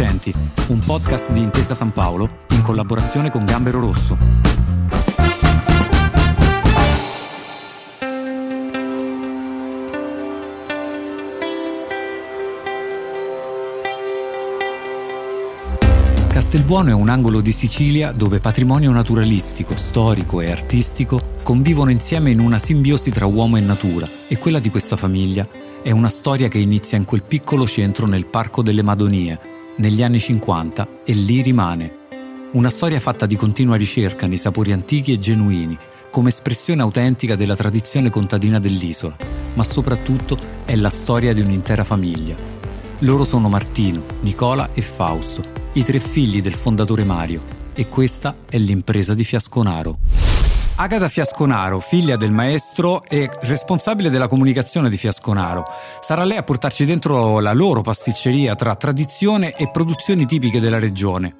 Accenti, un podcast di Intesa San Paolo in collaborazione con Gambero Rosso. Castelbuono è un angolo di Sicilia dove patrimonio naturalistico, storico e artistico convivono insieme in una simbiosi tra uomo e natura e quella di questa famiglia è una storia che inizia in quel piccolo centro nel Parco delle Madonie, negli anni 50, e lì rimane. Una storia fatta di continua ricerca nei sapori antichi e genuini, come espressione autentica della tradizione contadina dell'isola, ma soprattutto è la storia di un'intera famiglia. Loro sono Martino, Nicola e Fausto, i tre figli del fondatore Mario, e questa è l'impresa di Fiasconaro. Agata Fiasconaro, figlia del maestro e responsabile della comunicazione di Fiasconaro, sarà lei a portarci dentro la loro pasticceria tra tradizione e produzioni tipiche della regione.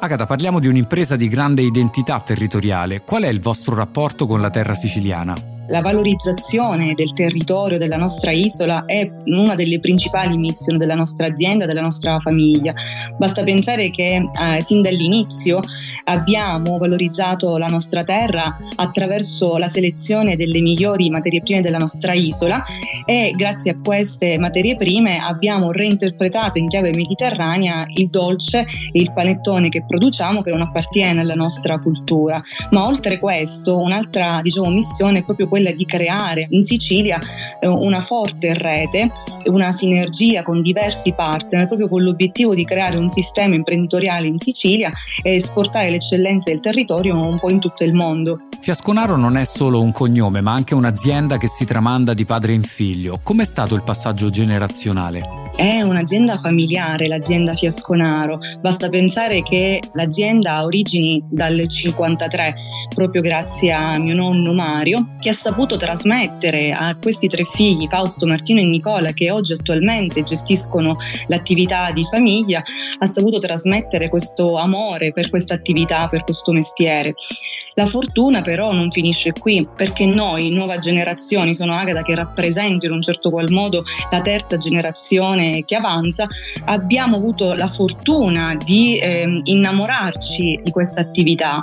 Agata, parliamo di un'impresa di grande identità territoriale. Qual è il vostro rapporto con la terra siciliana? La valorizzazione del territorio della nostra isola è una delle principali missioni della nostra azienda, della nostra famiglia. Basta pensare che eh, sin dall'inizio abbiamo valorizzato la nostra terra attraverso la selezione delle migliori materie prime della nostra isola e grazie a queste materie prime abbiamo reinterpretato in chiave mediterranea il dolce e il panettone che produciamo che non appartiene alla nostra cultura. Ma oltre questo, un'altra diciamo, missione è proprio quella quella di creare in Sicilia eh, una forte rete, una sinergia con diversi partner, proprio con l'obiettivo di creare un sistema imprenditoriale in Sicilia e esportare le eccellenze del territorio un po' in tutto il mondo. Fiasconaro non è solo un cognome, ma anche un'azienda che si tramanda di padre in figlio. Com'è stato il passaggio generazionale? È un'azienda familiare, l'azienda Fiasconaro. Basta pensare che l'azienda ha origini dal 53, proprio grazie a mio nonno Mario, che ha saputo trasmettere a questi tre figli, Fausto, Martino e Nicola, che oggi attualmente gestiscono l'attività di famiglia, ha saputo trasmettere questo amore per questa attività, per questo mestiere. La fortuna però non finisce qui, perché noi, nuova generazione, sono Agata che rappresento in un certo qual modo la terza generazione che avanza, abbiamo avuto la fortuna di eh, innamorarci di questa attività.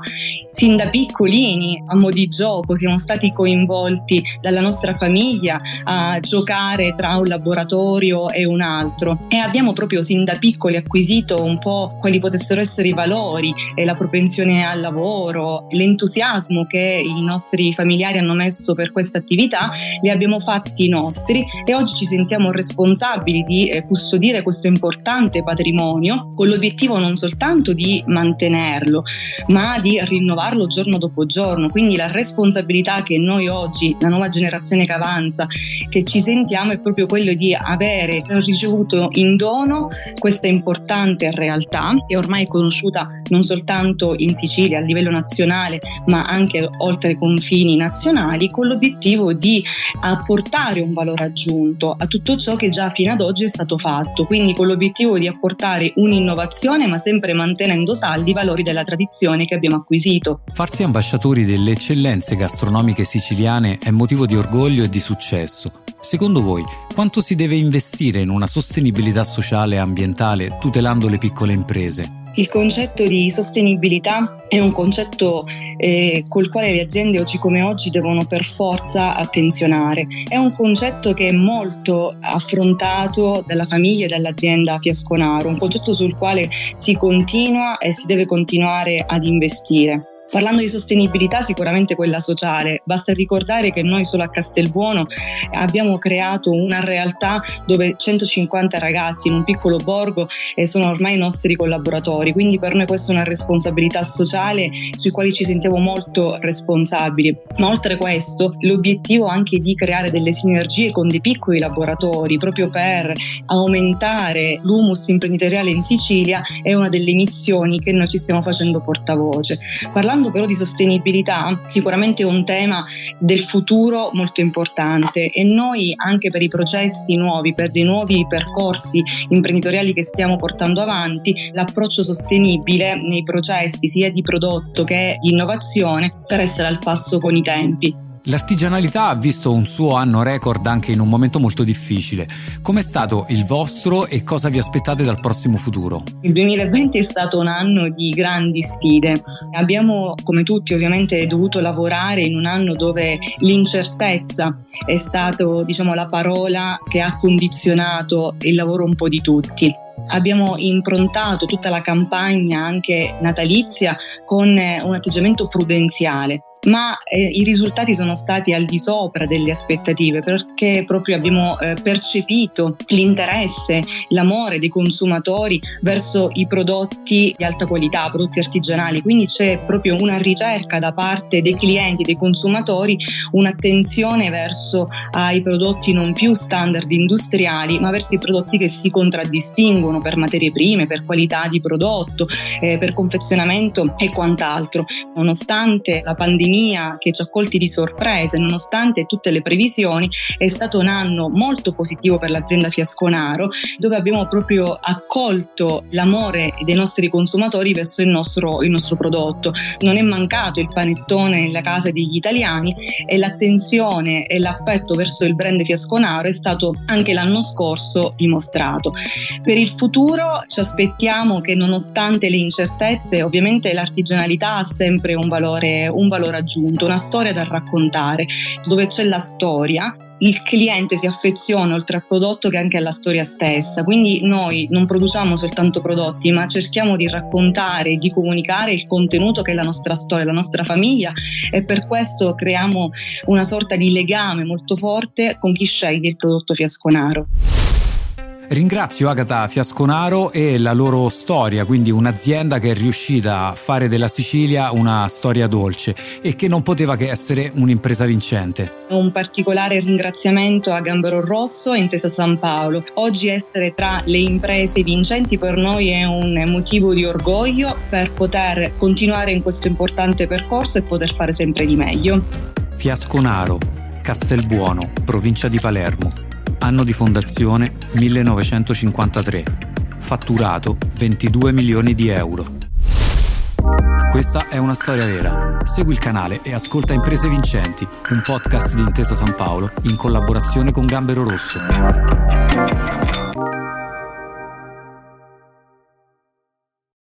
Sin da piccolini, a mo' di gioco, siamo stati coinvolti dalla nostra famiglia a giocare tra un laboratorio e un altro e abbiamo proprio sin da piccoli acquisito un po' quali potessero essere i valori e la propensione al lavoro, l'entusiasmo che i nostri familiari hanno messo per questa attività, li abbiamo fatti nostri e oggi ci sentiamo responsabili di custodire questo importante patrimonio con l'obiettivo non soltanto di mantenerlo, ma di rinnovarlo giorno dopo giorno. Quindi la responsabilità che noi oggi, la nuova generazione che avanza, che ci sentiamo è proprio quello di avere ricevuto in dono questa importante realtà che ormai è conosciuta non soltanto in Sicilia a livello nazionale, ma anche oltre i confini nazionali, con l'obiettivo di apportare un valore aggiunto a tutto ciò che già fino ad oggi è stato stato fatto, quindi con l'obiettivo di apportare un'innovazione ma sempre mantenendo saldi i valori della tradizione che abbiamo acquisito. Farsi ambasciatori delle eccellenze gastronomiche siciliane è motivo di orgoglio e di successo. Secondo voi, quanto si deve investire in una sostenibilità sociale e ambientale tutelando le piccole imprese? Il concetto di sostenibilità è un concetto eh, col quale le aziende oggi come oggi devono per forza attenzionare. È un concetto che è molto affrontato dalla famiglia e dall'azienda Fiasconaro, un concetto sul quale si continua e si deve continuare ad investire. Parlando di sostenibilità, sicuramente quella sociale. Basta ricordare che noi solo a Castelbuono abbiamo creato una realtà dove 150 ragazzi in un piccolo borgo sono ormai nostri collaboratori, quindi per noi questa è una responsabilità sociale sui quali ci sentiamo molto responsabili. Ma oltre questo, l'obiettivo anche di creare delle sinergie con dei piccoli laboratori proprio per aumentare l'humus imprenditoriale in Sicilia è una delle missioni che noi ci stiamo facendo portavoce. Parlando Parlando però di sostenibilità, sicuramente è un tema del futuro molto importante e noi anche per i processi nuovi, per dei nuovi percorsi imprenditoriali che stiamo portando avanti, l'approccio sostenibile nei processi sia di prodotto che di innovazione per essere al passo con i tempi. L'artigianalità ha visto un suo anno record anche in un momento molto difficile. Com'è stato il vostro e cosa vi aspettate dal prossimo futuro? Il 2020 è stato un anno di grandi sfide. Abbiamo, come tutti ovviamente, dovuto lavorare in un anno dove l'incertezza è stata diciamo, la parola che ha condizionato il lavoro un po' di tutti. Abbiamo improntato tutta la campagna anche natalizia con eh, un atteggiamento prudenziale, ma eh, i risultati sono stati al di sopra delle aspettative perché proprio abbiamo eh, percepito l'interesse, l'amore dei consumatori verso i prodotti di alta qualità, prodotti artigianali, quindi c'è proprio una ricerca da parte dei clienti, dei consumatori, un'attenzione verso ai prodotti non più standard industriali, ma verso i prodotti che si contraddistinguono vengono per materie prime, per qualità di prodotto, eh, per confezionamento e quant'altro. Nonostante la pandemia che ci ha colti di sorpresa, nonostante tutte le previsioni, è stato un anno molto positivo per l'azienda Fiasconaro, dove abbiamo proprio accolto l'amore dei nostri consumatori verso il nostro, il nostro prodotto. Non è mancato il panettone nella casa degli italiani e l'attenzione e l'affetto verso il brand Fiasconaro è stato anche l'anno scorso dimostrato. Per il futuro ci aspettiamo che nonostante le incertezze, ovviamente l'artigianalità ha sempre un valore, un valore aggiunto, una storia da raccontare, dove c'è la storia il cliente si affeziona oltre al prodotto che anche alla storia stessa. Quindi noi non produciamo soltanto prodotti, ma cerchiamo di raccontare, di comunicare il contenuto che è la nostra storia, la nostra famiglia e per questo creiamo una sorta di legame molto forte con chi sceglie il prodotto fiasconaro. Ringrazio Agata Fiasconaro e la loro storia, quindi un'azienda che è riuscita a fare della Sicilia una storia dolce e che non poteva che essere un'impresa vincente. Un particolare ringraziamento a Gambero Rosso e Intesa San Paolo. Oggi essere tra le imprese vincenti per noi è un motivo di orgoglio per poter continuare in questo importante percorso e poter fare sempre di meglio. Fiasconaro, Castelbuono, provincia di Palermo Anno di fondazione 1953. Fatturato 22 milioni di euro. Questa è una storia vera. Segui il canale e ascolta Imprese Vincenti, un podcast di Intesa San Paolo in collaborazione con Gambero Rosso.